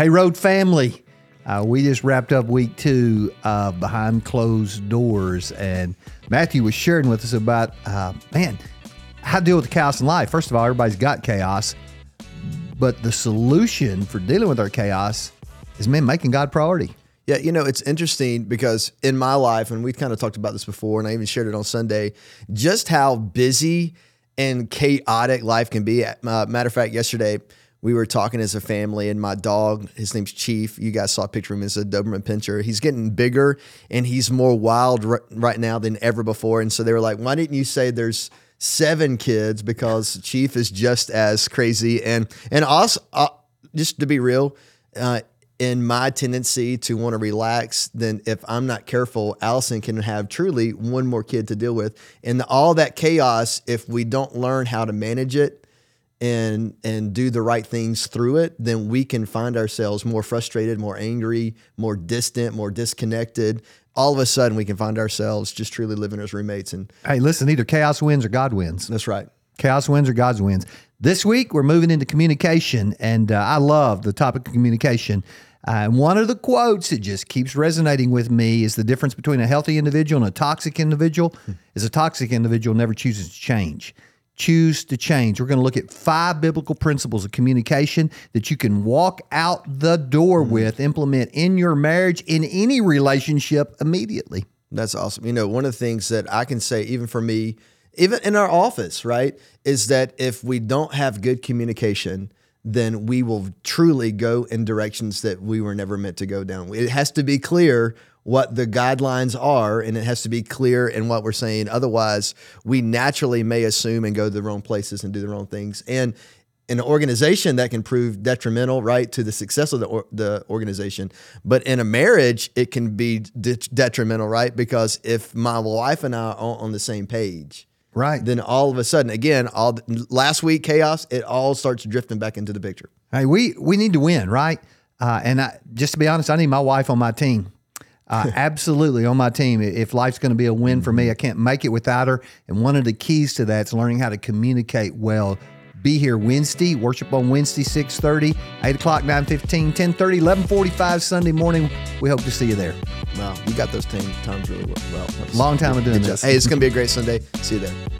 Hey, Road family. Uh, we just wrapped up week two of Behind Closed Doors, and Matthew was sharing with us about, uh, man, how to deal with the chaos in life. First of all, everybody's got chaos, but the solution for dealing with our chaos is, man, making God priority. Yeah, you know, it's interesting because in my life, and we've kind of talked about this before, and I even shared it on Sunday, just how busy and chaotic life can be. Uh, matter of fact, yesterday we were talking as a family, and my dog, his name's Chief. You guys saw a picture of him as a Doberman Pinscher. He's getting bigger and he's more wild r- right now than ever before. And so they were like, "Why didn't you say there's?" seven kids because Chief is just as crazy and and also uh, just to be real, uh, in my tendency to want to relax, then if I'm not careful, Allison can have truly one more kid to deal with. And all that chaos, if we don't learn how to manage it and and do the right things through it, then we can find ourselves more frustrated, more angry, more distant, more disconnected. All of a sudden, we can find ourselves just truly living as roommates. And hey, listen, either chaos wins or God wins. That's right. Chaos wins or God's wins. This week, we're moving into communication, and uh, I love the topic of communication. Uh, and one of the quotes that just keeps resonating with me is the difference between a healthy individual and a toxic individual is a toxic individual never chooses to change. Choose to change. We're going to look at five biblical principles of communication that you can walk out the door mm-hmm. with, implement in your marriage, in any relationship immediately. That's awesome. You know, one of the things that I can say, even for me, even in our office, right, is that if we don't have good communication, then we will truly go in directions that we were never meant to go down. It has to be clear what the guidelines are and it has to be clear in what we're saying. Otherwise, we naturally may assume and go to the wrong places and do the wrong things. And in an organization that can prove detrimental, right, to the success of the, or, the organization. But in a marriage, it can be de- detrimental, right? Because if my wife and I are on the same page, Right. Then all of a sudden, again, all last week chaos, it all starts drifting back into the picture. Hey, we we need to win, right? Uh, and I, just to be honest, I need my wife on my team. Uh, absolutely on my team. If life's going to be a win for me, I can't make it without her. And one of the keys to that is learning how to communicate well be here Wednesday, worship on Wednesday, 6.30, 8 o'clock, 9.15, 10.30, 11.45 Sunday morning. We hope to see you there. Wow, you got those times really well. Long time of doing this. Hey, it's going to be a great Sunday. See you there.